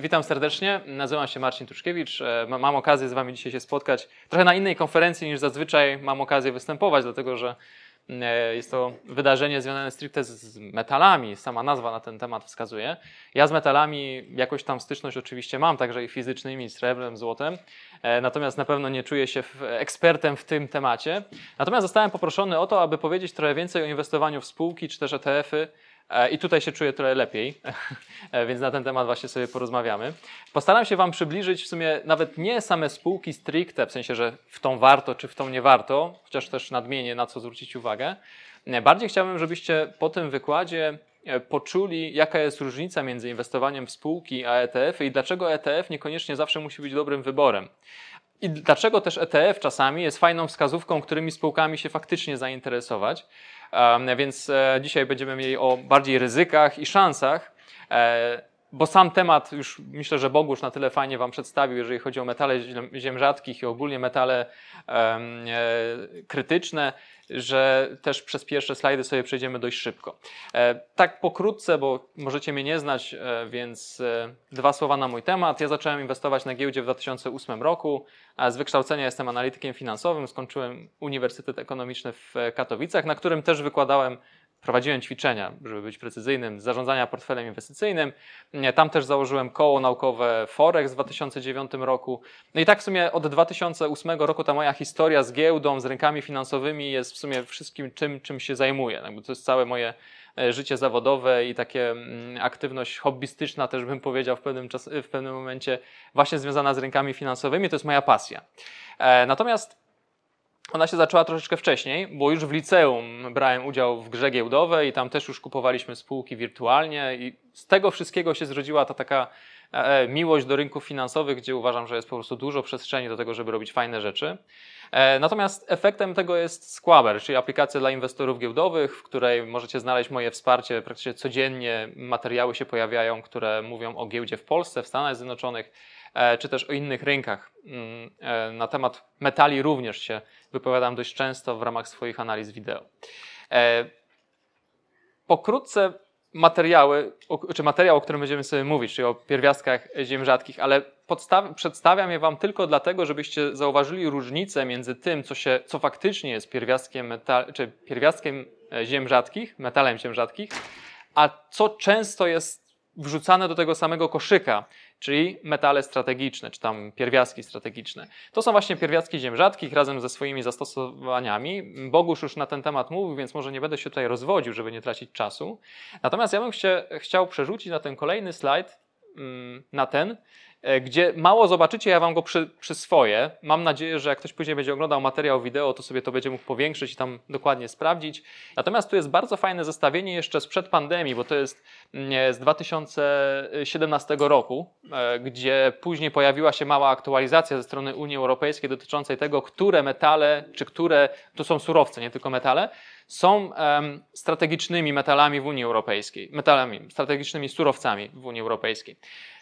witam serdecznie. Nazywam się Marcin Tuszkiewicz. E, mam okazję z Wami dzisiaj się spotkać trochę na innej konferencji niż zazwyczaj mam okazję występować, dlatego że e, jest to wydarzenie związane stricte z metalami. Sama nazwa na ten temat wskazuje. Ja z metalami jakoś tam styczność oczywiście mam, także i fizycznymi, srebrem, złotem. E, natomiast na pewno nie czuję się ekspertem w tym temacie. Natomiast zostałem poproszony o to, aby powiedzieć trochę więcej o inwestowaniu w spółki czy też ETF-y I tutaj się czuję trochę lepiej, e, więc na ten temat właśnie sobie porozmawiamy. Postaram się Wam przybliżyć w sumie nawet nie same spółki stricte, w sensie, że w tą warto czy w tą nie warto, chociaż też nadmienię na co zwrócić uwagę. Bardziej chciałbym, żebyście po tym wykładzie e, poczuli, jaka jest różnica między inwestowaniem w spółki a ETF i dlaczego ETF niekoniecznie zawsze musi być dobrym wyborem. I dlaczego też ETF czasami jest fajną wskazówką, którymi spółkami się faktycznie zainteresować. Więc e, dzisiaj będziemy mieli o bardziej ryzykach i szansach, e, bo sam temat już myślę, że Bogusz na tyle fajnie Wam przedstawił, jeżeli chodzi o metale ziem rzadkich i ogólnie metale e, krytyczne, że też przez pierwsze slajdy sobie przejdziemy dość szybko. Tak pokrótce, bo możecie mnie nie znać, więc dwa słowa na mój temat. Ja zacząłem inwestować na giełdzie w 2008 roku. Z wykształcenia jestem analitykiem finansowym, skończyłem Uniwersytet Ekonomiczny w Katowicach, na którym też wykładałem prowadziłem ćwiczenia, żeby być precyzyjnym, zarządzania portfelem inwestycyjnym. Tam też założyłem koło naukowe Forex w 2009 roku. No i tak w sumie od 2008 roku ta moja historia z giełdą, z rynkami finansowymi jest w sumie wszystkim czym, czym się zajmuję. To jest całe moje e, życie zawodowe i takie mm, aktywność hobbystyczna też bym powiedział w pewnym, czas, w pewnym momencie właśnie związana z rynkami finansowymi. To jest moja pasja. E, natomiast ona się zaczęła troszeczkę wcześniej, bo już w liceum brałem udział w grze giełdowej i tam też już kupowaliśmy spółki wirtualnie i z tego wszystkiego się zrodziła ta taka e, e, miłość do rynków finansowych, gdzie uważam, że jest po prostu dużo przestrzeni do tego, żeby robić fajne rzeczy. E, natomiast efektem tego jest Squaber, czyli aplikacja dla inwestorów giełdowych, w której możecie znaleźć moje wsparcie. Praktycznie codziennie materiały się pojawiają, które mówią o giełdzie w Polsce, w Stanach Zjednoczonych czy też o innych rynkach. Mm, e, na temat metali również się wypowiadam dość często w ramach swoich analiz wideo. E, pokrótce materiały, czy materiał, o którym będziemy sobie mówić, czyli o pierwiastkach ziem rzadkich, ale przedstawiam je Wam tylko dlatego, żebyście zauważyli różnicę między tym, co, się, co faktycznie jest pierwiastkiem, metal, czy pierwiastkiem ziem rzadkich, metalem ziem rzadkich, a co często jest wrzucane do tego samego koszyka, czyli metale strategiczne, czy tam pierwiastki strategiczne. To są właśnie pierwiastki ziem rzadkich razem ze swoimi zastosowaniami. Bogusz już na ten temat mówił, więc może nie będę się tutaj rozwodził, żeby nie tracić czasu. Natomiast ja bym się, chciał przerzucić na ten kolejny slajd, mm, na ten, gdzie mało zobaczycie, ja wam go przy, przyswoję. Mam nadzieję, że jak ktoś później będzie oglądał materiał wideo, to sobie to będzie mógł powiększyć i tam dokładnie sprawdzić. Natomiast tu jest bardzo fajne zestawienie jeszcze sprzed pandemii, bo to jest mm, z 2017 roku, e, gdzie później pojawiła się mała aktualizacja ze strony Unii Europejskiej dotyczącej tego, które metale, czy które, to są surowce, nie tylko metale, są um, strategicznymi metalami w Unii Europejskiej, metalami, strategicznymi surowcami w Unii Europejskiej.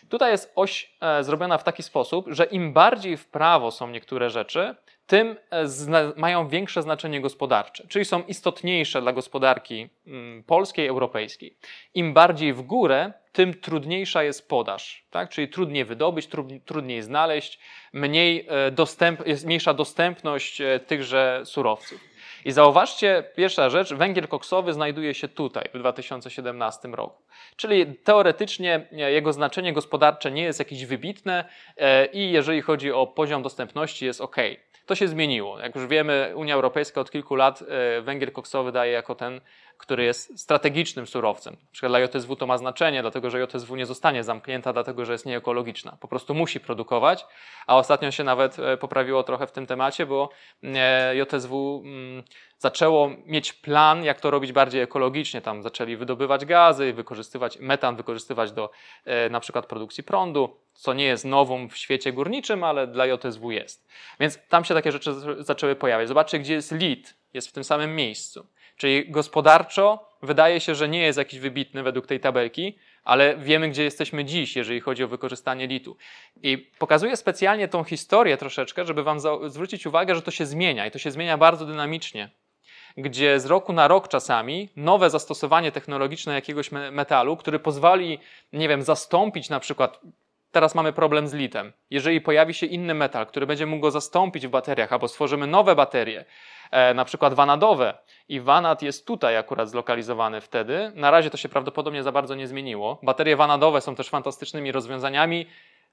Tutaj jest oś e, zrobiona w taki sposób, że im bardziej w prawo są niektóre rzeczy, tym e, mają większe znaczenie gospodarcze, czyli są istotniejsze dla gospodarki mm, polskiej, europejskiej. Im bardziej w górę, tym trudniejsza jest podaż, tak? czyli trudniej wydobyć, trudniej znaleźć, mniej e, dostęp, jest mniejsza dostępność tychże surowców. I zauważcie, pierwsza rzecz, węgiel koksowy znajduje się tutaj w 2017 roku. Czyli teoretycznie e, jego znaczenie gospodarcze nie jest jakieś wybitne e, i jeżeli chodzi o poziom dostępności jest ok. To się zmieniło. Jak już wiemy, Unia Europejska od kilku lat e, węgiel koksowy daje jako ten który jest strategicznym surowcem. Na przykład dla JSW to ma znaczenie, dlatego że JSW nie zostanie zamknięta, dlatego że jest nieekologiczna. Po prostu musi produkować, a ostatnio się nawet e, poprawiło trochę w tym temacie, bo e, JSW mm, zaczęło mieć plan, jak to robić bardziej ekologicznie. Tam zaczęli wydobywać gazy, wykorzystywać metan, wykorzystywać do e, na przykład produkcji prądu, co nie jest nową w świecie górniczym, ale dla JSW jest. Więc tam się takie rzeczy zaczęły pojawiać. Zobaczcie, gdzie jest lead. Jest w tym samym miejscu. Czyli gospodarczo wydaje się, że nie jest jakiś wybitny według tej tabelki, ale wiemy, gdzie jesteśmy dziś, jeżeli chodzi o wykorzystanie litu. I pokazuję specjalnie tą historię troszeczkę, żeby Wam zwrócić uwagę, że to się zmienia i to się zmienia bardzo dynamicznie. Gdzie z roku na rok czasami nowe zastosowanie technologiczne jakiegoś metalu, który pozwoli, nie wiem, zastąpić na przykład teraz mamy problem z litem. Jeżeli pojawi się inny metal, który będzie mógł go zastąpić w bateriach, albo stworzymy nowe baterie, e, na przykład wanadowe, i wanad jest tutaj akurat zlokalizowany wtedy, na razie to się prawdopodobnie za bardzo nie zmieniło. Baterie wanadowe są też fantastycznymi rozwiązaniami,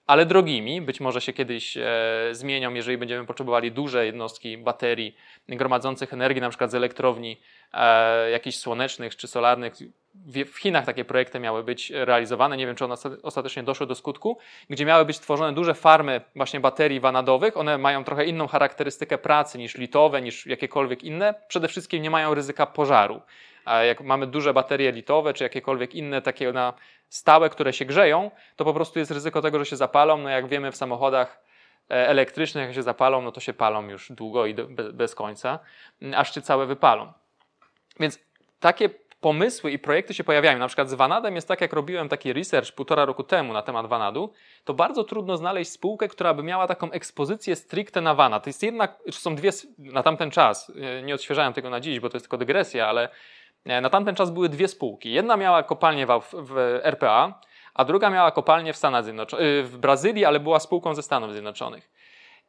ale drogimi. Być może się kiedyś e, zmienią, jeżeli będziemy potrzebowali duże jednostki baterii gromadzących energii, na przykład z elektrowni e, jakichś słonecznych czy solarnych. W, w Chinach takie projekty miały być realizowane. Nie wiem, czy one ostatecznie doszły do skutku, gdzie miały być tworzone duże farmy właśnie baterii wanadowych. One mają trochę inną charakterystykę pracy niż litowe, niż jakiekolwiek inne. Przede wszystkim nie mają ryzyka pożaru. A jak mamy duże baterie litowe, czy jakiekolwiek inne takie na stałe, które się grzeją, to po prostu jest ryzyko tego, że się zapalą. No jak wiemy w samochodach e, elektrycznych, jak się zapalą, no to się palą już długo i bez końca, aż się całe wypalą. Więc takie pomysły i projekty się pojawiają. Na przykład z Vanadem jest tak, jak robiłem taki research półtora roku temu na temat Vanadu, to bardzo trudno znaleźć spółkę, która by miała taką ekspozycję stricte na Vanad. To jest jednak, są dwie, na tamten czas, e, nie odświeżałem tego na dziś, bo to jest tylko dygresja, ale na tamten czas były dwie spółki. Jedna miała kopalnię w, w RPA, a druga miała kopalnię w Stanach Zjednoczonych, w Brazylii, ale była spółką ze Stanów Zjednoczonych.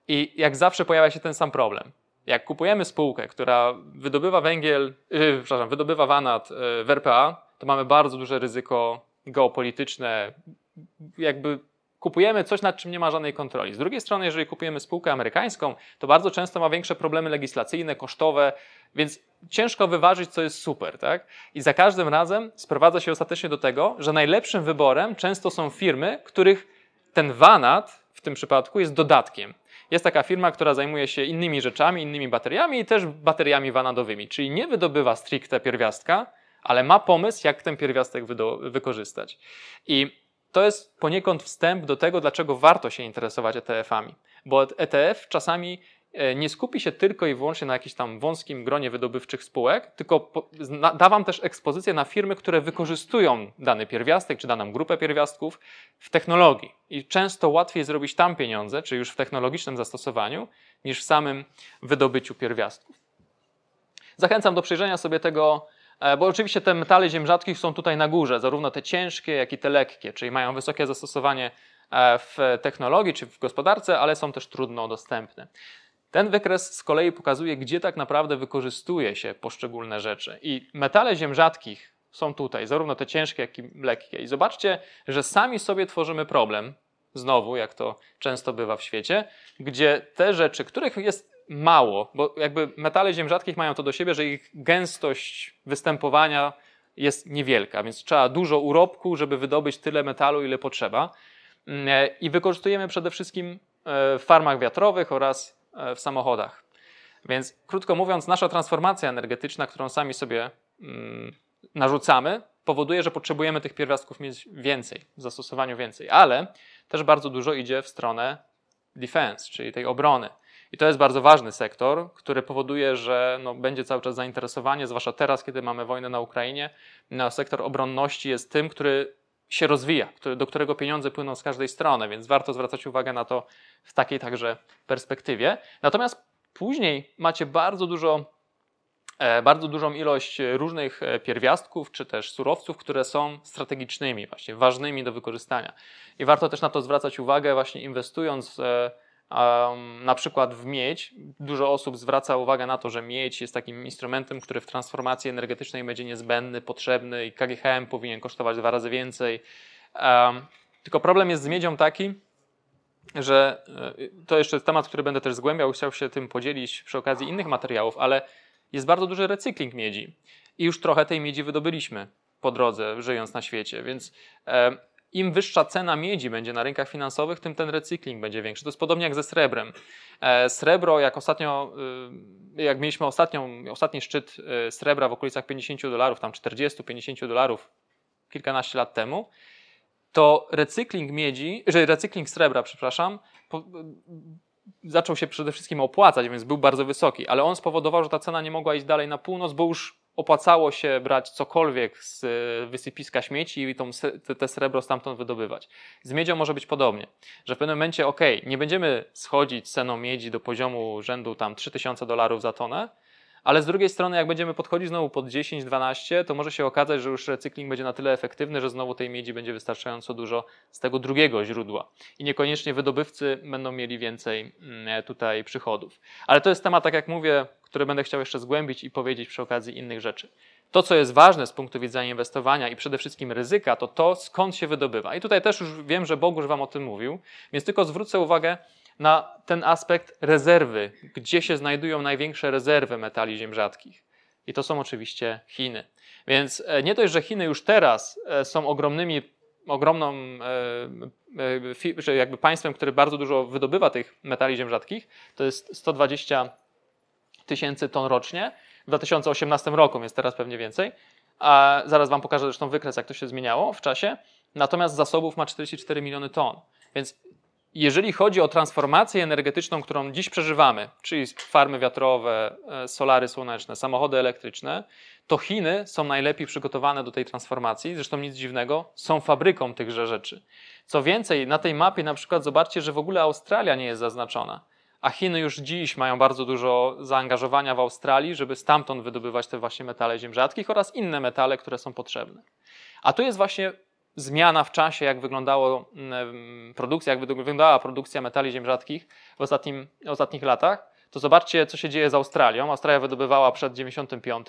I jak zawsze pojawia się ten sam problem. Jak kupujemy spółkę, która wydobywa węgiel, yy, przepraszam, wydobywa wanat y, w RPA, to mamy bardzo duże ryzyko geopolityczne, jakby kupujemy coś, nad czym nie ma żadnej kontroli. Z drugiej strony, jeżeli kupujemy spółkę amerykańską, to bardzo często ma większe problemy legislacyjne, kosztowe, więc ciężko wyważyć, co jest super, tak? I za każdym razem sprowadza się ostatecznie do tego, że najlepszym wyborem często są firmy, których ten wanat w tym przypadku jest dodatkiem. Jest taka firma, która zajmuje się innymi rzeczami, innymi bateriami i też bateriami wanadowymi, czyli nie wydobywa stricte pierwiastka, ale ma pomysł, jak ten pierwiastek wykorzystać. I to jest poniekąd wstęp do tego, dlaczego warto się interesować ETF-ami. Bo ETF czasami e, nie skupi się tylko i wyłącznie na jakimś tam wąskim gronie wydobywczych spółek, tylko da Wam też ekspozycję na firmy, które wykorzystują dany pierwiastek czy daną grupę pierwiastków w technologii. I często łatwiej zrobić tam pieniądze, czy już w technologicznym zastosowaniu, niż w samym wydobyciu pierwiastków. Zachęcam do przyjrzenia sobie tego bo oczywiście te metale ziem rzadkich są tutaj na górze, zarówno te ciężkie, jak i te lekkie, czyli mają wysokie zastosowanie e, w technologii czy w gospodarce, ale są też trudno dostępne. Ten wykres z kolei pokazuje, gdzie tak naprawdę wykorzystuje się poszczególne rzeczy. I metale ziem rzadkich są tutaj, zarówno te ciężkie, jak i lekkie. I zobaczcie, że sami sobie tworzymy problem, znowu, jak to często bywa w świecie, gdzie te rzeczy, których jest mało, bo jakby metale ziem rzadkich mają to do siebie, że ich gęstość występowania jest niewielka, więc trzeba dużo urobku, żeby wydobyć tyle metalu, ile potrzeba. Mm, I wykorzystujemy przede wszystkim e, w farmach wiatrowych oraz e, w samochodach. Więc krótko mówiąc, nasza transformacja energetyczna, którą sami sobie mm, narzucamy, powoduje, że potrzebujemy tych pierwiastków mieć więcej, w zastosowaniu więcej, ale też bardzo dużo idzie w stronę defense, czyli tej obrony. I to jest bardzo ważny sektor, który powoduje, że no, będzie cały czas zainteresowanie, zwłaszcza teraz, kiedy mamy wojnę na Ukrainie. No, sektor obronności jest tym, który się rozwija, który, do którego pieniądze płyną z każdej strony, więc warto zwracać uwagę na to w takiej także perspektywie. Natomiast później macie bardzo dużo e, bardzo dużą ilość różnych e, pierwiastków czy też surowców, które są strategicznymi, właśnie ważnymi do wykorzystania. I warto też na to zwracać uwagę, właśnie inwestując e, Na przykład w miedź. Dużo osób zwraca uwagę na to, że miedź jest takim instrumentem, który w transformacji energetycznej będzie niezbędny, potrzebny i KGHM powinien kosztować dwa razy więcej. Tylko problem jest z miedzią taki, że y, to jeszcze temat, który będę też zgłębiał, chciał się tym podzielić przy okazji innych materiałów, ale jest bardzo duży recykling miedzi i już trochę tej miedzi wydobyliśmy po drodze, żyjąc na świecie, więc im wyższa cena miedzi będzie na rynkach finansowych, tym ten recykling będzie większy. To jest podobnie jak ze srebrem. E, srebro, jak ostatnio, y, jak mieliśmy ostatnią, ostatni szczyt y, srebra w okolicach 50 dolarów, tam 40-50 dolarów kilkanaście lat temu, to recykling miedzi, że recykling srebra, przepraszam, po, zaczął się przede wszystkim opłacać, więc był bardzo wysoki, ale on spowodował, że ta cena nie mogła iść dalej na północ, bo już opłacało się brać cokolwiek z e, wysypiska śmieci i tą, te srebro stamtąd wydobywać. Z miedzią może być podobnie, że w pewnym momencie, ok, nie będziemy schodzić ceną miedzi do poziomu rzędu tam 3000 dolarów za tonę, ale z drugiej strony, jak będziemy podchodzić znowu pod 10-12, to może się okazać, że już recykling będzie na tyle efektywny, że znowu tej miedzi będzie wystarczająco dużo z tego drugiego źródła. I niekoniecznie wydobywcy będą mieli więcej mm, tutaj przychodów. Ale to jest temat, tak jak mówię, który będę chciał jeszcze zgłębić i powiedzieć przy okazji innych rzeczy. To, co jest ważne z punktu widzenia inwestowania i przede wszystkim ryzyka, to to, skąd się wydobywa. I tutaj też już wiem, że Bogusz Wam o tym mówił, więc tylko zwrócę uwagę na ten aspekt rezerwy, gdzie się znajdują największe rezerwy metali ziem rzadkich. I to są oczywiście Chiny. Więc e, nie dość, że Chiny już teraz e, są ogromnymi, ogromną, e, jakby państwem, które bardzo dużo wydobywa tych metali ziem rzadkich, to jest 120 tysięcy ton rocznie w 2018 roku, więc teraz pewnie więcej. A zaraz Wam pokażę zresztą wykres, jak to się zmieniało w czasie. Natomiast zasobów ma 44 miliony ton. Więc jeżeli chodzi o transformację energetyczną, którą dziś przeżywamy, czyli farmy wiatrowe, e, solary słoneczne, samochody elektryczne, to Chiny są najlepiej przygotowane do tej transformacji. Zresztą nic dziwnego, są fabryką tychże rzeczy. Co więcej, na tej mapie na przykład zobaczcie, że w ogóle Australia nie jest zaznaczona. A Chiny już dziś mają bardzo dużo zaangażowania w Australii, żeby stamtąd wydobywać te właśnie metale ziem rzadkich oraz inne metale, które są potrzebne. A tu jest właśnie zmiana w czasie, jak wyglądało mm, produkcja, jak wyglądała produkcja metali ziem rzadkich w ostatnim, ostatnich latach, to zobaczcie, co się dzieje z Australią. Australia wydobywała przed 95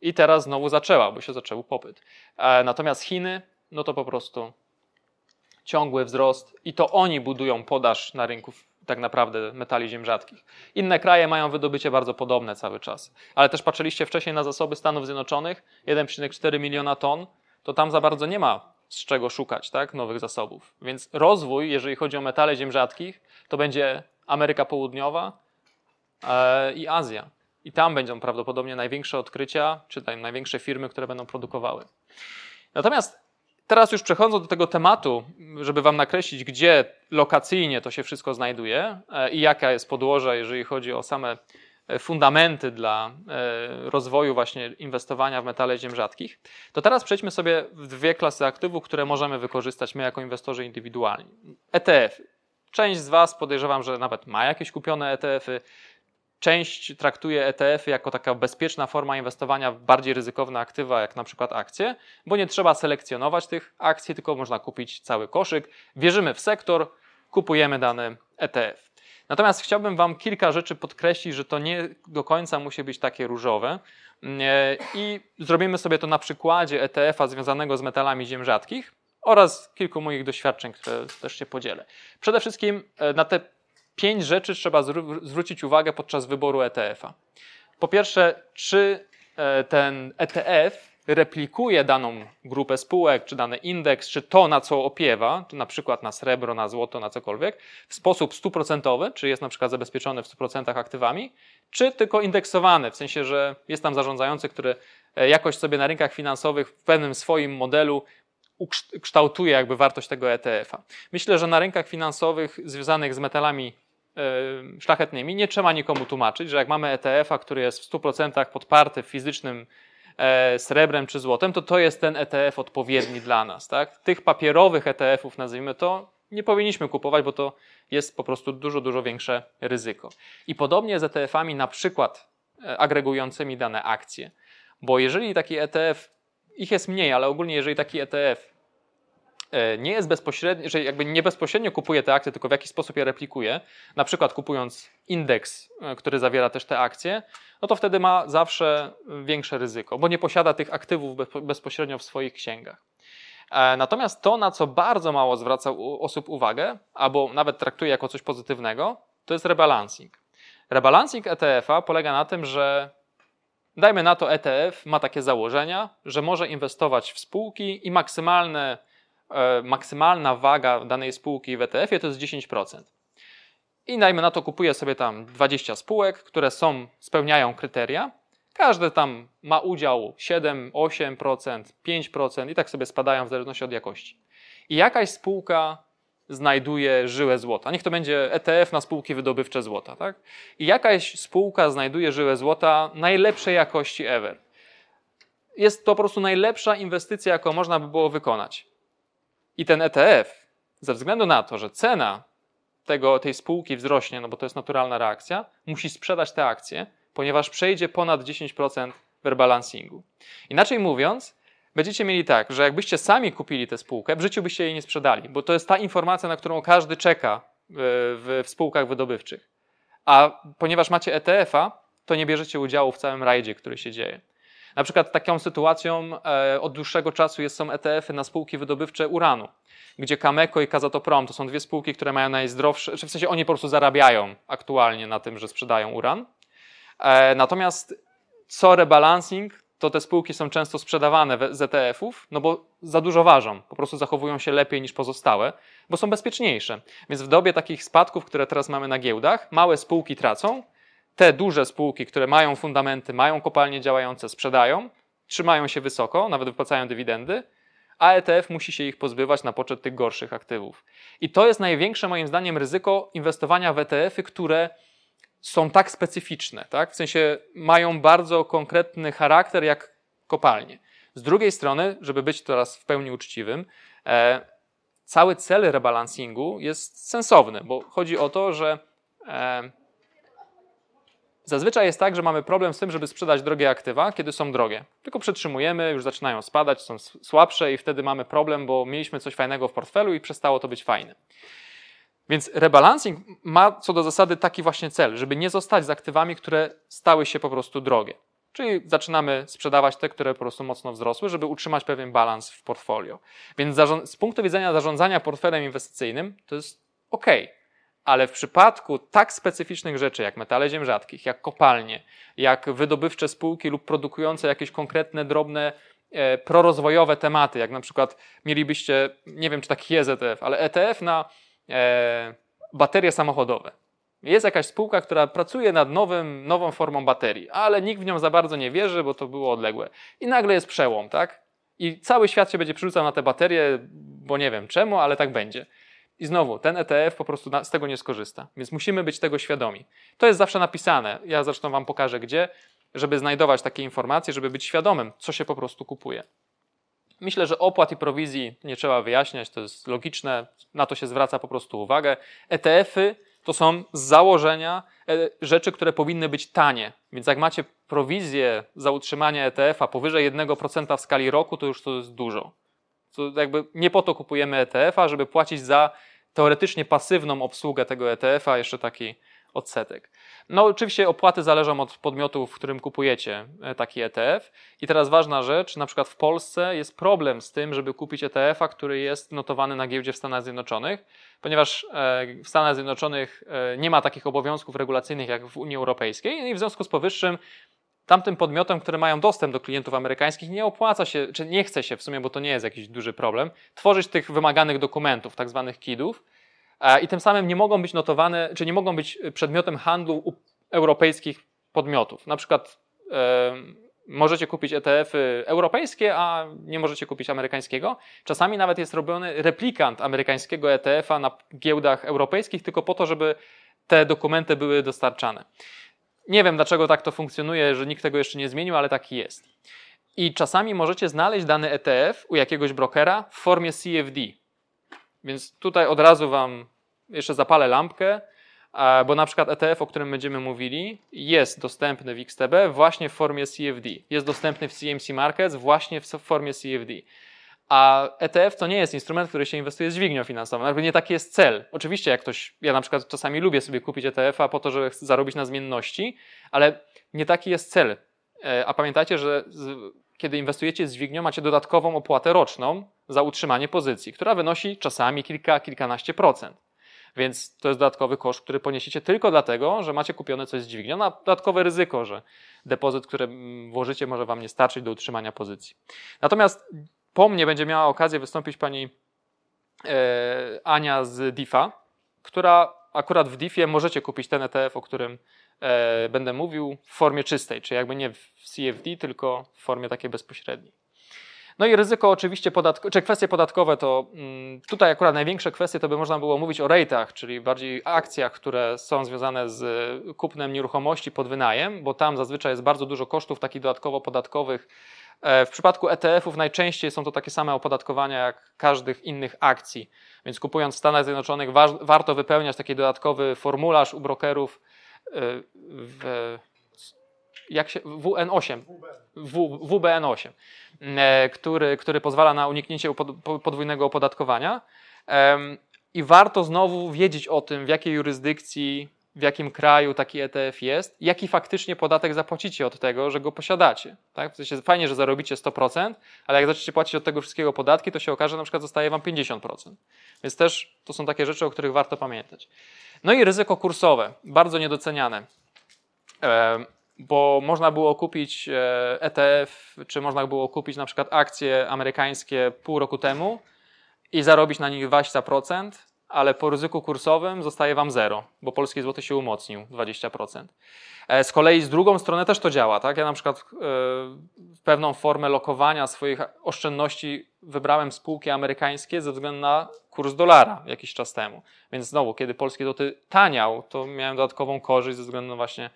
i teraz znowu zaczęła, bo się zaczął popyt. E, natomiast Chiny, no to po prostu ciągły wzrost i to oni budują podaż na rynku tak naprawdę metali ziem rzadkich. Inne kraje mają wydobycie bardzo podobne cały czas. Ale też patrzyliście wcześniej na zasoby Stanów Zjednoczonych, 1,4 miliona ton, to tam za bardzo nie ma z czego szukać tak, nowych zasobów. Więc rozwój, jeżeli chodzi o metale ziem rzadkich, to będzie Ameryka Południowa e, i Azja. I tam będą prawdopodobnie największe odkrycia, czy tam największe firmy, które będą produkowały. Natomiast teraz już przechodząc do tego tematu, żeby Wam nakreślić, gdzie lokacyjnie to się wszystko znajduje e, i jaka jest podłoże, jeżeli chodzi o same fundamenty dla e, rozwoju właśnie inwestowania w metale ziem rzadkich, to teraz przejdźmy sobie w dwie klasy aktywów, które możemy wykorzystać my jako inwestorzy indywidualni. ETF. Część z Was podejrzewam, że nawet ma jakieś kupione ETF-y. Część traktuje ETF-y jako taka bezpieczna forma inwestowania w bardziej ryzykowne aktywa, jak na przykład akcje, bo nie trzeba selekcjonować tych akcji, tylko można kupić cały koszyk. Wierzymy w sektor, kupujemy dany ETF. Natomiast chciałbym Wam kilka rzeczy podkreślić, że to nie do końca musi być takie różowe. I zrobimy sobie to na przykładzie ETF-a związanego z metalami ziem rzadkich oraz kilku moich doświadczeń, które też się podzielę. Przede wszystkim e, na te pięć rzeczy trzeba zwrócić uwagę podczas wyboru ETF-a. Po pierwsze, czy e, ten ETF replikuje daną grupę spółek, czy dany indeks, czy to, na co opiewa, na przykład na srebro, na złoto, na cokolwiek, w sposób stuprocentowy, czy jest na przykład zabezpieczony w 100% aktywami, czy tylko indeksowany, w sensie, że jest tam zarządzający, który e, jakoś sobie na rynkach finansowych w pewnym swoim modelu kształtuje jakby wartość tego ETF-a. Myślę, że na rynkach finansowych związanych z metalami e, szlachetnymi nie trzeba nikomu tłumaczyć, że jak mamy ETF-a, który jest w 100% podparty fizycznym srebrem czy złotem, to to jest ten ETF odpowiedni dla nas. Tak? Tych papierowych ETF-ów, nazwijmy to, nie powinniśmy kupować, bo to jest po prostu dużo, dużo większe ryzyko. I podobnie z ETF-ami, na przykład e, agregującymi dane akcje. Bo jeżeli taki ETF, ich jest mniej, ale ogólnie jeżeli taki ETF E, nie jest bezpośrednio, że jakby nie bezpośrednio kupuje te akcje, tylko w jakiś sposób je replikuje, na przykład kupując indeks, e, który zawiera też te akcje, no to wtedy ma zawsze większe ryzyko, bo nie posiada tych aktywów bezpośrednio w swoich księgach. E, natomiast to, na co bardzo mało zwraca osób uwagę, albo nawet traktuje jako coś pozytywnego, to jest rebalancing. Rebalancing ETF-a polega na tym, że dajmy na to ETF ma takie założenia, że może inwestować w spółki i maksymalne E, maksymalna waga danej spółki w ETF-ie to jest 10%. I dajmy na to, kupuję sobie tam 20 spółek, które są, spełniają kryteria. Każdy tam ma udział 7, 8%, 5% i tak sobie spadają w zależności od jakości. I jakaś spółka znajduje żyłę złota. Niech to będzie ETF na spółki wydobywcze złota. Tak? I jakaś spółka znajduje żyłę złota najlepszej jakości ever. Jest to po prostu najlepsza inwestycja, jaką można by było wykonać. I ten ETF, ze względu na to, że cena tego, tej spółki wzrośnie, no bo to jest naturalna reakcja, musi sprzedać te akcje, ponieważ przejdzie ponad 10% w rebalansingu. Inaczej mówiąc, będziecie mieli tak, że jakbyście sami kupili tę spółkę, w życiu byście jej nie sprzedali, bo to jest ta informacja, na którą każdy czeka w, w spółkach wydobywczych. A ponieważ macie ETF-a, to nie bierzecie udziału w całym rajdzie, który się dzieje. Na przykład taką sytuacją e, od dłuższego czasu jest, są ETF-y na spółki wydobywcze uranu, gdzie Cameco i Kazatoprom to są dwie spółki, które mają najzdrowsze, czy w sensie oni po prostu zarabiają aktualnie na tym, że sprzedają uran. E, natomiast co rebalancing, to te spółki są często sprzedawane z ETF-ów, no bo za dużo ważą, po prostu zachowują się lepiej niż pozostałe, bo są bezpieczniejsze. Więc w dobie takich spadków, które teraz mamy na giełdach, małe spółki tracą, te duże spółki, które mają fundamenty, mają kopalnie działające, sprzedają, trzymają się wysoko, nawet wypłacają dywidendy, a ETF musi się ich pozbywać na poczet tych gorszych aktywów. I to jest największe moim zdaniem ryzyko inwestowania w ETF-y, które są tak specyficzne, tak? w sensie mają bardzo konkretny charakter jak kopalnie. Z drugiej strony, żeby być teraz w pełni uczciwym, e, cały cel rebalansingu jest sensowny, bo chodzi o to, że e, Zazwyczaj jest tak, że mamy problem z tym, żeby sprzedać drogie aktywa, kiedy są drogie. Tylko przetrzymujemy, już zaczynają spadać, są słabsze i wtedy mamy problem, bo mieliśmy coś fajnego w portfelu i przestało to być fajne. Więc rebalancing ma co do zasady taki właśnie cel, żeby nie zostać z aktywami, które stały się po prostu drogie. Czyli zaczynamy sprzedawać te, które po prostu mocno wzrosły, żeby utrzymać pewien balans w portfolio. Więc z punktu widzenia zarządzania portfelem inwestycyjnym to jest ok. Ale w przypadku tak specyficznych rzeczy jak metale ziem rzadkich, jak kopalnie, jak wydobywcze spółki lub produkujące jakieś konkretne, drobne, e, prorozwojowe tematy, jak na przykład mielibyście, nie wiem czy taki jest ETF, ale ETF na e, baterie samochodowe. Jest jakaś spółka, która pracuje nad nowym, nową formą baterii, ale nikt w nią za bardzo nie wierzy, bo to było odległe. I nagle jest przełom, tak? I cały świat się będzie przerzucał na te baterie, bo nie wiem czemu, ale tak będzie. I znowu, ten ETF po prostu z tego nie skorzysta, więc musimy być tego świadomi. To jest zawsze napisane, ja zresztą Wam pokażę gdzie, żeby znajdować takie informacje, żeby być świadomym, co się po prostu kupuje. Myślę, że opłat i prowizji nie trzeba wyjaśniać, to jest logiczne, na to się zwraca po prostu uwagę. ETF-y to są z założenia e, rzeczy, które powinny być tanie. Więc jak macie prowizję za utrzymanie ETF-a powyżej 1% w skali roku, to już to jest dużo. To jakby nie po to kupujemy ETF-a, żeby płacić za teoretycznie pasywną obsługę tego ETF-a jeszcze taki odsetek. No oczywiście opłaty zależą od podmiotu, w którym kupujecie e, taki ETF. I teraz ważna rzecz, na przykład w Polsce jest problem z tym, żeby kupić ETF-a, który jest notowany na giełdzie w Stanach Zjednoczonych, ponieważ e, w Stanach Zjednoczonych e, nie ma takich obowiązków regulacyjnych jak w Unii Europejskiej i w związku z powyższym tamtym podmiotom, które mają dostęp do klientów amerykańskich, nie opłaca się, czy nie chce się w sumie, bo to nie jest jakiś duży problem, tworzyć tych wymaganych dokumentów, tak zwanych KID-ów, e, i tym samym nie mogą być notowane, czy nie mogą być przedmiotem handlu u europejskich podmiotów. Na przykład e, możecie kupić ETF-y europejskie, a nie możecie kupić amerykańskiego. Czasami nawet jest robiony replikant amerykańskiego ETF-a na giełdach europejskich, tylko po to, żeby te dokumenty były dostarczane. Nie wiem, dlaczego tak to funkcjonuje, że nikt tego jeszcze nie zmienił, ale taki jest. I czasami możecie znaleźć dany ETF u jakiegoś brokera w formie CFD. Więc tutaj od razu Wam jeszcze zapalę lampkę, bo na przykład ETF, o którym będziemy mówili, jest dostępny w XTB właśnie w formie CFD. Jest dostępny w CMC Markets właśnie w formie CFD. A ETF to nie jest instrument, który się inwestuje z dźwignią finansową. Jakby nie taki jest cel. Oczywiście, jak ktoś, ja na przykład czasami lubię sobie kupić ETF-a po to, żeby zarobić na zmienności, ale nie taki jest cel. E, a pamiętajcie, że kiedy inwestujecie z dźwignią, macie dodatkową opłatę roczną za utrzymanie pozycji, która wynosi czasami kilka, kilkanaście procent. Więc to jest dodatkowy koszt, który poniesiecie tylko dlatego, że macie kupione coś z dźwignią, a dodatkowe ryzyko, że depozyt, który włożycie, może Wam nie starczyć do utrzymania pozycji. Natomiast po mnie będzie miała okazję wystąpić pani e, Ania z DIFA, która akurat w DIFie możecie kupić ten ETF, o którym e, będę mówił, w formie czystej, czyli jakby nie w CFD, tylko w formie takiej bezpośredniej. No i ryzyko oczywiście, podatko, czy kwestie podatkowe to mm, tutaj akurat największe kwestie to by można było mówić o rate'ach, czyli bardziej akcjach, które są związane z kupnem nieruchomości pod wynajem, bo tam zazwyczaj jest bardzo dużo kosztów takich dodatkowo podatkowych w przypadku ETF-ów najczęściej są to takie same opodatkowania jak każdych innych akcji. Więc kupując w Stanach Zjednoczonych wa warto wypełniać taki dodatkowy formularz u brokerów. E, w, jak się, WN8, w, WBN8, e, który, który pozwala na uniknięcie podwójnego opodatkowania. I warto znowu wiedzieć o tym, w jakiej jurysdykcji, w jakim kraju taki ETF jest, jaki faktycznie podatek zapłacicie od tego, że go posiadacie. Tak? W sensie fajnie, że zarobicie 100%, ale jak zaczniecie płacić od tego wszystkiego podatki, to się okaże, że na przykład zostaje wam 50%. Więc też to są takie rzeczy, o których warto pamiętać. No i ryzyko kursowe, bardzo niedoceniane. Bo można było kupić ETF, e czy można było kupić na przykład akcje amerykańskie pół roku temu i zarobić na nich 20%, ale po ryzyku kursowym zostaje Wam zero, bo polski złoty się umocnił 20%. E, z kolei z drugą stronę też to działa. Tak? Ja na przykład e, pewną formę lokowania swoich oszczędności wybrałem spółki amerykańskie ze względu na kurs dolara jakiś czas temu. Więc znowu, kiedy polski złoty taniał, to miałem dodatkową korzyść ze względu na właśnie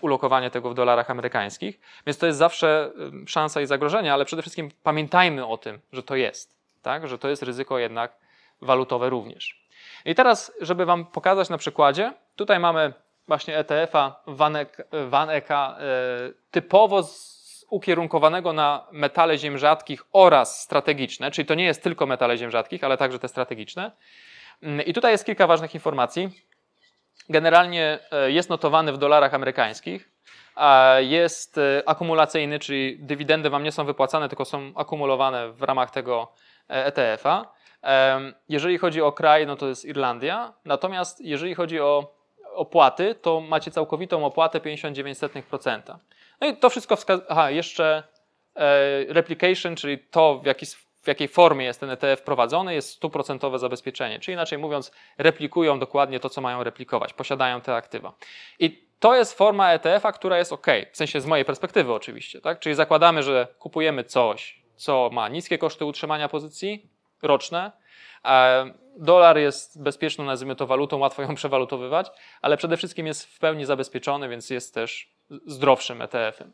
ulokowanie tego w dolarach amerykańskich. Więc to jest zawsze szansa i zagrożenie, ale przede wszystkim pamiętajmy o tym, że to jest. Tak? Że to jest ryzyko jednak walutowe również. I teraz, żeby Wam pokazać na przykładzie, tutaj mamy właśnie ETF-a Vaneka e, typowo ukierunkowanego na metale ziem rzadkich oraz strategiczne, czyli to nie jest tylko metale ziem rzadkich, ale także te strategiczne. Mm, I tutaj jest kilka ważnych informacji. Generalnie e, jest notowany w dolarach amerykańskich, jest e, akumulacyjny, czyli dywidendy Wam nie są wypłacane, tylko są akumulowane w ramach tego ETF-a. Jeżeli chodzi o kraj, no to jest Irlandia. Natomiast jeżeli chodzi o opłaty, to macie całkowitą opłatę 59%. No i to wszystko wskazuje. Aha, jeszcze e, replication, czyli to, w, jaki, w jakiej formie jest ten ETF prowadzony, jest stuprocentowe zabezpieczenie. Czyli inaczej mówiąc, replikują dokładnie to, co mają replikować, posiadają te aktywa. I to jest forma ETF-a, która jest ok, w sensie z mojej perspektywy oczywiście. Tak? Czyli zakładamy, że kupujemy coś, co ma niskie koszty utrzymania pozycji, roczne. Dolar jest bezpieczną, nazwijmy to walutą, łatwo ją przewalutowywać, ale przede wszystkim jest w pełni zabezpieczony, więc jest też zdrowszym ETF-em.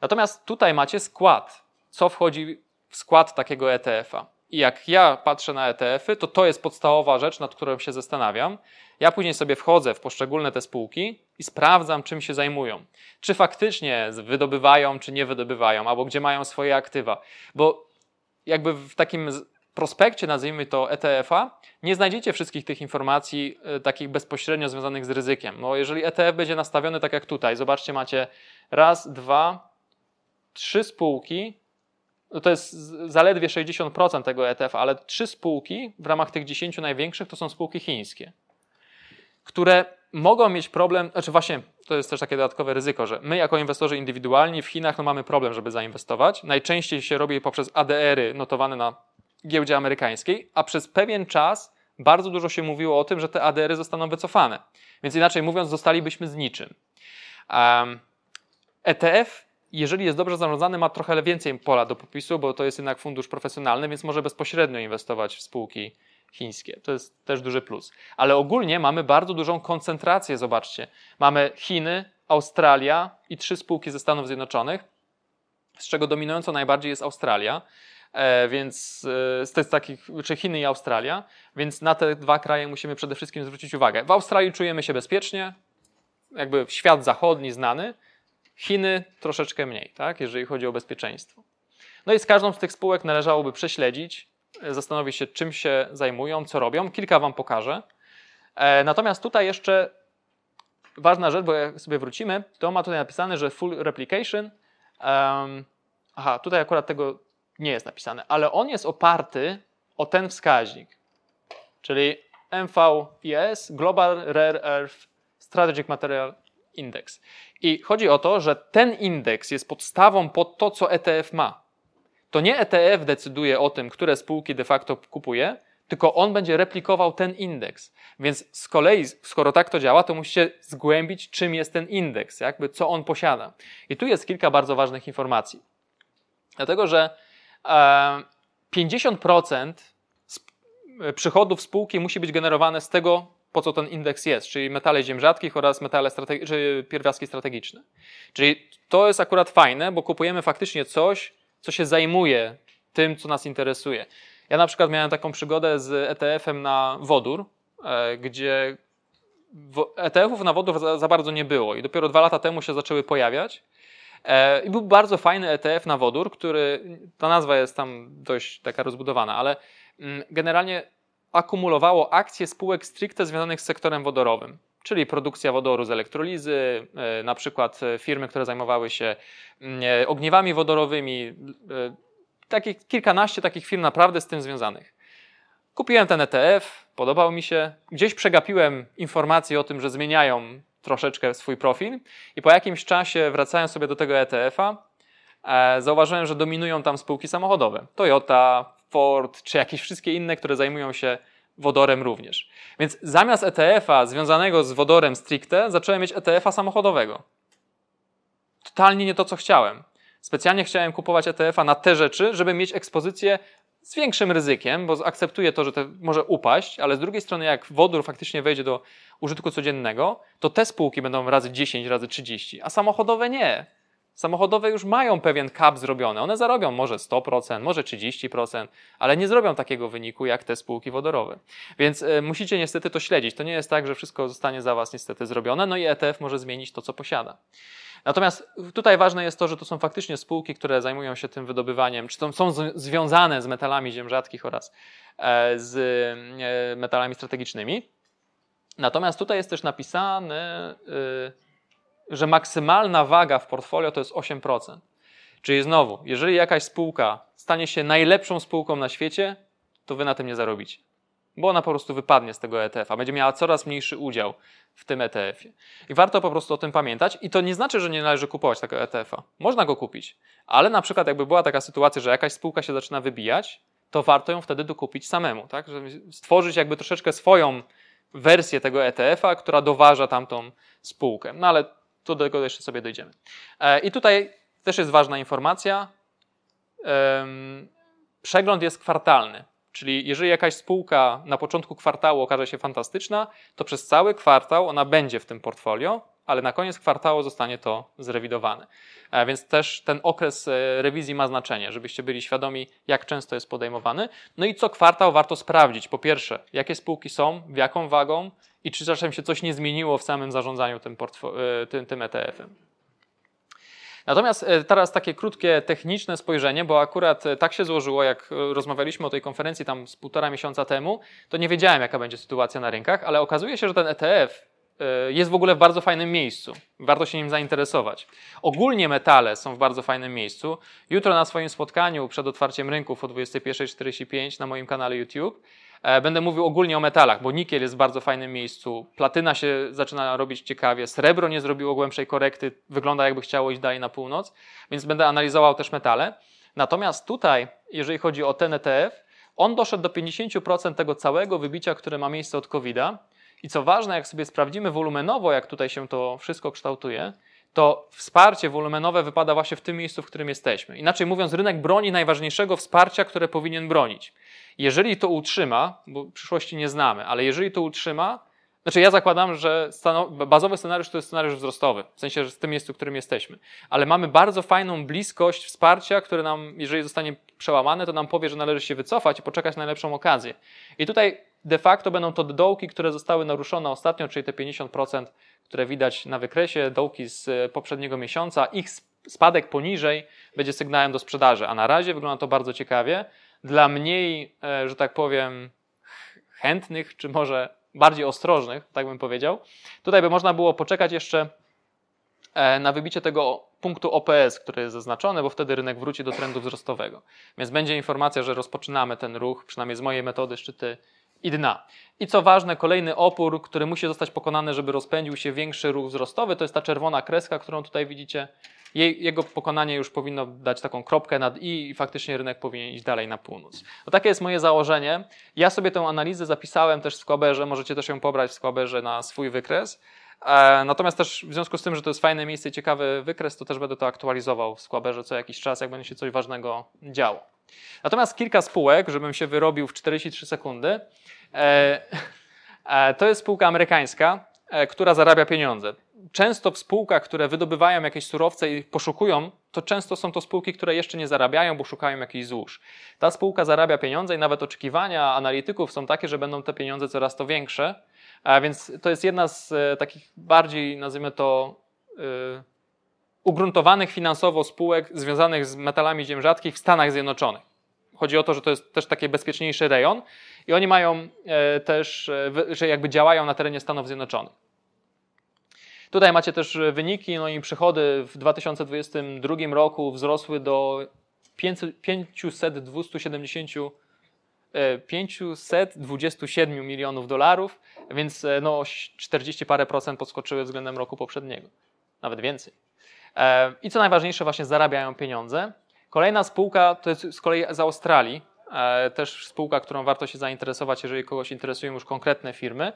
Natomiast tutaj macie skład. Co wchodzi w skład takiego ETF-a? I jak ja patrzę na ETF-y, to to jest podstawowa rzecz, nad którą się zastanawiam. Ja później sobie wchodzę w poszczególne te spółki i sprawdzam, czym się zajmują. Czy faktycznie wydobywają, czy nie wydobywają, albo gdzie mają swoje aktywa. Bo jakby w takim prospekcie, nazwijmy to ETF-a, nie znajdziecie wszystkich tych informacji y, takich bezpośrednio związanych z ryzykiem. No, jeżeli ETF będzie nastawiony tak jak tutaj, zobaczcie, macie raz, dwa, trzy spółki, no to jest zaledwie 60% tego ETF, ale trzy spółki w ramach tych 10 największych to są spółki chińskie, które mogą mieć problem, znaczy właśnie to jest też takie dodatkowe ryzyko, że my jako inwestorzy indywidualni w Chinach no mamy problem, żeby zainwestować. Najczęściej się robi poprzez ADR-y notowane na giełdzie amerykańskiej, a przez pewien czas bardzo dużo się mówiło o tym, że te ADR-y zostaną wycofane. Więc inaczej mówiąc, zostalibyśmy z niczym. Um, ETF, jeżeli jest dobrze zarządzany, ma trochę więcej pola do popisu, bo to jest jednak fundusz profesjonalny, więc może bezpośrednio inwestować w spółki chińskie. To jest też duży plus. Ale ogólnie mamy bardzo dużą koncentrację, zobaczcie. Mamy Chiny, Australia i trzy spółki ze Stanów Zjednoczonych, z czego dominująco najbardziej jest Australia. E, więc e, z tych takich, czy Chiny i Australia, więc na te dwa kraje musimy przede wszystkim zwrócić uwagę. W Australii czujemy się bezpiecznie, jakby świat zachodni znany, Chiny troszeczkę mniej, tak, jeżeli chodzi o bezpieczeństwo. No i z każdą z tych spółek należałoby prześledzić, e, zastanowić się, czym się zajmują, co robią. Kilka Wam pokażę. Natomiast tutaj jeszcze ważna rzecz, bo jak sobie wrócimy, to ma tutaj napisane, że full replication. Um, aha, tutaj akurat tego nie jest napisane, ale on jest oparty o ten wskaźnik, czyli MVIS, Global Rare Earth Strategic Material Index. I chodzi o to, że ten indeks jest podstawą pod to, co ETF ma. To nie ETF decyduje o tym, które spółki de facto kupuje, tylko on będzie replikował ten indeks. Więc z kolei, skoro tak to działa, to musicie zgłębić, czym jest ten indeks, jakby co on posiada. I tu jest kilka bardzo ważnych informacji. Dlatego, że 50% przychodów spółki musi być generowane z tego, po co ten indeks jest, czyli metale ziem rzadkich oraz metale strategi- czy pierwiastki strategiczne. Czyli to jest akurat fajne, bo kupujemy faktycznie coś, co się zajmuje tym, co nas interesuje. Ja na przykład miałem taką przygodę z ETF-em na wodór, e, gdzie ETF-ów na wodór za, za, bardzo nie było i dopiero dwa lata temu się zaczęły pojawiać. E, I był bardzo fajny ETF na wodór, który, ta nazwa jest tam dość taka rozbudowana, ale mm, generalnie akumulowało akcje spółek stricte związanych z sektorem wodorowym czyli produkcja wodoru z elektrolizy, e, na przykład e, firmy, które zajmowały się mm, ogniwami wodorowymi, takich, kilkanaście takich firm naprawdę z tym związanych. Kupiłem ten ETF, podobał mi się. Gdzieś przegapiłem informacje o tym, że zmieniają troszeczkę swój profil i po jakimś czasie wracając sobie do tego ETF-a, zauważyłem, że dominują tam spółki samochodowe. Toyota, Ford, czy jakieś wszystkie inne, które zajmują się wodorem również. Więc zamiast ETF-a związanego z wodorem stricte, zacząłem mieć ETF-a samochodowego. Totalnie nie to, co chciałem. Specjalnie chciałem kupować ETF-a na te rzeczy, żeby mieć ekspozycję z większym ryzykiem, bo akceptuję to, że to może upaść, ale z drugiej strony, jak wodór faktycznie wejdzie do użytku codziennego, to te spółki będą razy 10, razy 30, a samochodowe nie. Samochodowe już mają pewien cap zrobiony. One zarobią może 100%, może 30%, ale nie zrobią takiego wyniku jak te spółki wodorowe. Więc y, musicie niestety to śledzić. To nie jest tak, że wszystko zostanie za Was niestety zrobione, no i ETF może zmienić to, co posiada. Natomiast tutaj ważne jest to, że to są faktycznie spółki, które zajmują się tym wydobywaniem, czy to są związane z metalami ziem rzadkich oraz e, z e, metalami strategicznymi. Natomiast tutaj jest też napisane, że maksymalna waga w portfolio to jest 8%. Czyli znowu, jeżeli jakaś spółka stanie się najlepszą spółką na świecie, to wy na tym nie zarobicie. Bo ona po prostu wypadnie z tego ETF-a, będzie miała coraz mniejszy udział w tym ETF-ie. I warto po prostu o tym pamiętać. I to nie znaczy, że nie należy kupować tego ETF-a. Można go kupić, ale na przykład jakby była taka sytuacja, że jakaś spółka się zaczyna wybijać, to warto ją wtedy dokupić samemu, tak? Żeby stworzyć jakby troszeczkę swoją wersję tego ETF-a, która doważa tamtą spółkę. No ale to do tego jeszcze sobie dojdziemy. E, I tutaj też jest ważna informacja. Przegląd jest kwartalny. Czyli jeżeli jakaś spółka na początku kwartału okaże się fantastyczna, to przez cały kwartał ona będzie w tym portfolio, ale na koniec kwartału zostanie to zrewidowane. E, więc też ten okres e, rewizji ma znaczenie, żebyście byli świadomi, jak często jest podejmowany. No i co kwartał warto sprawdzić. Po pierwsze, jakie spółki są, w jaką wagą i czy czasem się coś nie zmieniło w samym zarządzaniu tym, e, tym, tym ETF-em. Natomiast teraz takie krótkie techniczne spojrzenie, bo akurat tak się złożyło, jak rozmawialiśmy o tej konferencji tam z półtora miesiąca temu, to nie wiedziałem, jaka będzie sytuacja na rynkach, ale okazuje się, że ten ETF E, jest w ogóle w bardzo fajnym miejscu. Warto się nim zainteresować. Ogólnie metale są w bardzo fajnym miejscu. Jutro na swoim spotkaniu przed otwarciem rynków o 21.45 na moim kanale YouTube e, będę mówił ogólnie o metalach, bo nikiel jest w bardzo fajnym miejscu, platyna się zaczyna robić ciekawie, srebro nie zrobiło głębszej korekty, wygląda jakby chciało iść dalej na północ, więc będę analizował też metale. Natomiast tutaj, jeżeli chodzi o ten ETF, on doszedł do 50% tego całego wybicia, które ma miejsce od COVID-a i co ważne, jak sobie sprawdzimy wolumenowo, jak tutaj się to wszystko kształtuje, to wsparcie wolumenowe wypada właśnie w tym miejscu, w którym jesteśmy. Inaczej mówiąc, rynek broni najważniejszego wsparcia, które powinien bronić. Jeżeli to utrzyma, bo przyszłości nie znamy, ale jeżeli to utrzyma, znaczy ja zakładam, że bazowy scenariusz to jest scenariusz wzrostowy, w sensie, że w tym miejscu, w którym jesteśmy. Ale mamy bardzo fajną bliskość wsparcia, które nam, jeżeli zostanie przełamane, to nam powie, że należy się wycofać i poczekać na najlepszą okazję. I tutaj de facto będą to dołki, które zostały naruszone ostatnio, czyli te 50%, które widać na wykresie, dołki z e, poprzedniego miesiąca. Ich spadek poniżej będzie sygnałem do sprzedaży, a na razie wygląda to bardzo ciekawie. Dla mniej, e, że tak powiem, chętnych, czy może bardziej ostrożnych, tak bym powiedział, tutaj by można było poczekać jeszcze e, na wybicie tego punktu OPS, który jest zaznaczony, bo wtedy rynek wróci do trendu wzrostowego. Więc będzie informacja, że rozpoczynamy ten ruch, przynajmniej z mojej metody szczyty i dna. I co ważne, kolejny opór, który musi zostać pokonany, żeby rozpędził się większy ruch wzrostowy, to jest ta czerwona kreska, którą tutaj widzicie. Jego pokonanie już powinno dać taką kropkę nad i i faktycznie rynek powinien iść dalej na północ. No takie jest moje założenie. Ja sobie tę analizę zapisałem też w Squaberze, możecie też ją pobrać w Squaberze na swój wykres. E, natomiast też w związku z tym, że to jest fajne miejsce, ciekawy wykres, to też będę to aktualizował w Squaberze co jakiś czas, jak będzie się coś ważnego działo. Natomiast kilka spółek, żebym się wyrobił w 43 sekundy. E, e, to jest spółka amerykańska, która zarabia pieniądze. Często w spółkach, które wydobywają jakieś surowce i poszukują, to często są to spółki, które jeszcze nie zarabiają, bo szukają jakichś złóż. Ta spółka zarabia pieniądze i nawet oczekiwania analityków są takie, że będą te pieniądze coraz to większe, A więc to jest jedna z e, takich bardziej, nazwijmy to, e, ugruntowanych finansowo spółek związanych z metalami ziem rzadkich w Stanach Zjednoczonych. Chodzi o to, że to jest też taki bezpieczniejszy rejon i oni mają e, też, że jakby działają na terenie Stanów Zjednoczonych. Tutaj macie też wyniki, no i przychody w 2022 roku wzrosły do 500, 500 270 527 milionów dolarów, więc e, no 40 parę procent podskoczyły względem roku poprzedniego, nawet więcej. E, I co najważniejsze, właśnie zarabiają pieniądze. Kolejna spółka to jest z kolei z Australii, e, też spółka, którą warto się zainteresować, jeżeli kogoś interesują już konkretne firmy,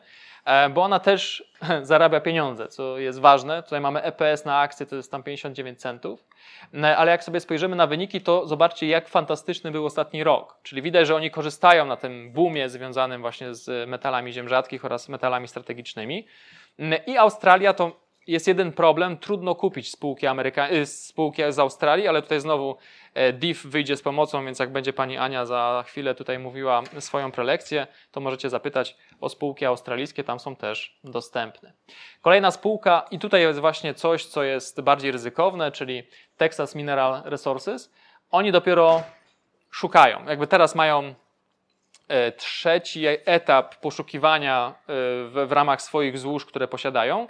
bo ona też zarabia pieniądze, co jest ważne. Tutaj mamy EPS na akcję, to jest tam 59 centów. No, ale jak sobie spojrzymy na wyniki, to zobaczcie, jak fantastyczny był ostatni rok. Czyli widać, że oni korzystają na tym boomie związanym właśnie z metalami ziem rzadkich oraz metalami strategicznymi. I Australia to jest jeden problem, trudno kupić spółki, Ameryka... Y, spółki z Australii, ale tutaj znowu e, DIF wyjdzie z pomocą, więc jak będzie pani Ania za chwilę tutaj mówiła swoją prelekcję, to możecie zapytać o spółki australijskie, tam są też dostępne. Kolejna spółka i tutaj jest właśnie coś, co jest bardziej ryzykowne, czyli Texas Mineral Resources. Oni dopiero szukają, jakby teraz mają e, trzeci etap poszukiwania e, w, w ramach swoich złóż, które posiadają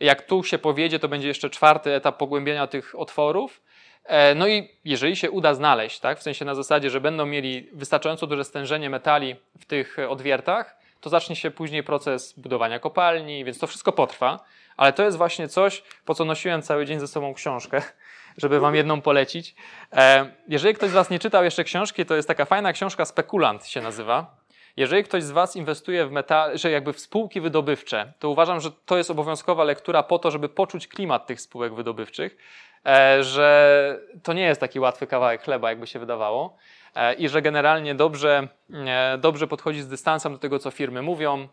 jak tu się powiedzie, to będzie jeszcze czwarty etap pogłębienia tych otworów. E, no i jeżeli się uda znaleźć, tak, w sensie na zasadzie, że będą mieli wystarczająco duże stężenie metali w tych odwiertach, to zacznie się później proces budowania kopalni, więc to wszystko potrwa. Ale to jest właśnie coś, po co nosiłem cały dzień ze sobą książkę, żeby wam jedną polecić. E, jeżeli ktoś z was nie czytał jeszcze książki, to jest taka fajna książka Spekulant się nazywa. Jeżeli ktoś z Was inwestuje w metal, że jakby w spółki wydobywcze, to uważam, że to jest obowiązkowa lektura po to, żeby poczuć klimat tych spółek wydobywczych, e, że to nie jest taki łatwy kawałek chleba, jakby się wydawało e, i że generalnie dobrze, e, dobrze podchodzi z dystansem do tego, co firmy mówią,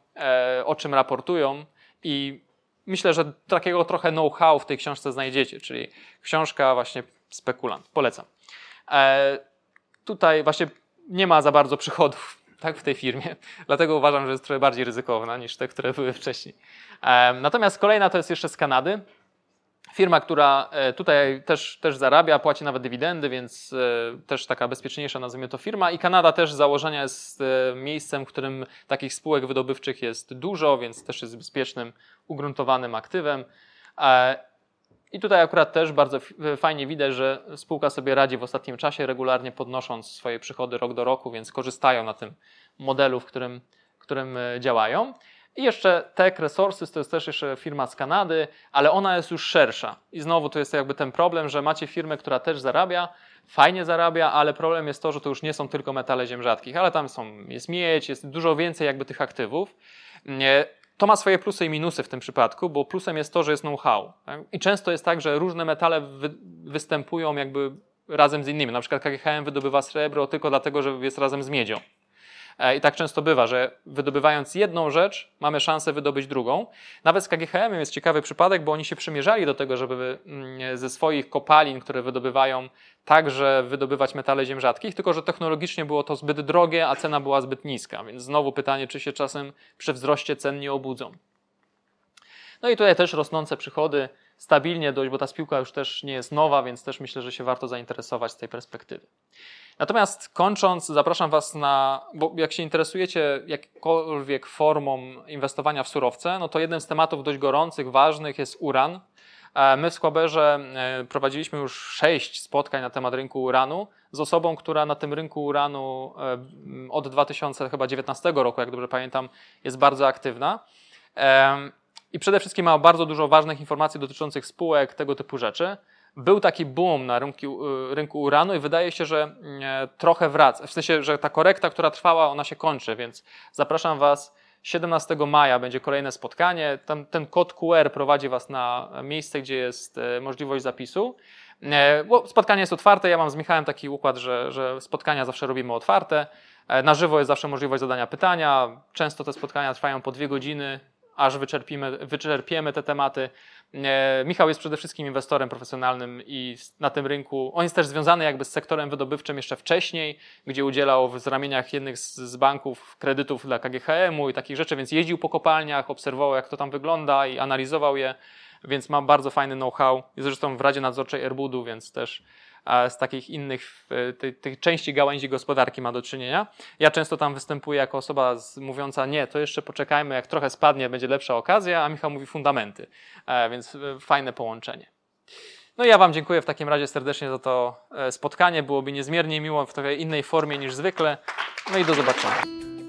o czym raportują i myślę, że takiego trochę know-how w tej książce znajdziecie, czyli książka właśnie spekulant. Polecam. Tutaj właśnie nie ma za bardzo przychodów tak, w tej firmie. Dlatego uważam, że jest trochę bardziej ryzykowna niż te, które były wcześniej. Natomiast kolejna to jest jeszcze z Kanady. Firma, która e, tutaj też, też zarabia, płaci nawet dywidendy, więc e, też taka bezpieczniejsza, nazwijmy to firma. I Kanada też z założenia jest e, miejscem, w którym takich spółek wydobywczych jest dużo, więc też jest bezpiecznym, ugruntowanym aktywem. I tutaj akurat też bardzo fajnie widać, że spółka sobie radzi w ostatnim czasie, regularnie podnosząc swoje przychody rok do roku, więc korzystają na tym modelu, w którym, w którym działają. I jeszcze Tech Resources to jest też jeszcze firma z Kanady, ale ona jest już szersza. I znowu tu jest jakby ten problem, że macie firmę, która też zarabia, fajnie zarabia, ale problem jest to, że to już nie są tylko metale ziem rzadkich, ale tam są, jest miedź, jest dużo więcej jakby tych aktywów. To ma swoje plusy i minusy w tym przypadku, bo plusem jest to, że jest know-how. Tak? I często jest tak, że różne metale wy, występują jakby razem z innymi. Na przykład KGHM wydobywa srebro tylko dlatego, że jest razem z miedzią. E, I tak często bywa, że wydobywając jedną rzecz, mamy szansę wydobyć drugą. Nawet z KGHM jest ciekawy przypadek, bo oni się przymierzali do tego, żeby mm, ze swoich kopalin, które wydobywają, także wydobywać metale ziem rzadkich, tylko że technologicznie było to zbyt drogie, a cena była zbyt niska. Więc znowu pytanie, czy się czasem przy wzroście cen nie obudzą. No i tutaj też rosnące przychody, stabilnie dość, bo ta spiłka już też nie jest nowa, więc też myślę, że się warto zainteresować z tej perspektywy. Natomiast kończąc, zapraszam Was na, bo jak się interesujecie jakkolwiek formą inwestowania w surowce, no to jednym z tematów dość gorących, ważnych jest uran. E, my w Squaberze e, prowadziliśmy już sześć spotkań na temat rynku uranu z osobą, która na tym rynku uranu e, od 2019 roku, jak dobrze pamiętam, jest bardzo aktywna. I przede wszystkim ma bardzo dużo ważnych informacji dotyczących spółek, tego typu rzeczy był taki boom na rynku, y, rynku uranu i wydaje się, że e, trochę wraca. W sensie, że ta korekta, która trwała, ona się kończy, więc zapraszam Was. 17 maja będzie kolejne spotkanie. Ten, ten kod QR prowadzi Was na miejsce, gdzie jest e, możliwość zapisu. E, spotkanie jest otwarte. Ja mam z Michałem taki układ, że, że spotkania zawsze robimy otwarte. Na żywo jest zawsze możliwość zadania pytania. Często te spotkania trwają po dwie godziny, aż wyczerpimy, wyczerpiemy te tematy. E, Michał jest przede wszystkim inwestorem profesjonalnym i na tym rynku, on jest też związany jakby z sektorem wydobywczym jeszcze wcześniej, gdzie udzielał w ramieniach jednych z, banków kredytów dla KGHM-u i takich rzeczy, więc jeździł po kopalniach, obserwował jak to tam wygląda i analizował je, więc ma bardzo fajny know-how. Jest zresztą w Radzie Nadzorczej Airbudu, więc też z takich innych tych, części gałęzi gospodarki ma do czynienia. Ja często tam występuję jako osoba mówiąca, nie, to jeszcze poczekajmy, jak trochę spadnie, będzie lepsza okazja, a Michał mówi fundamenty, e, więc e, fajne połączenie. No ja Wam dziękuję w takim razie serdecznie za to e, spotkanie. Byłoby niezmiernie miło w trochę innej formie niż zwykle. No i do zobaczenia.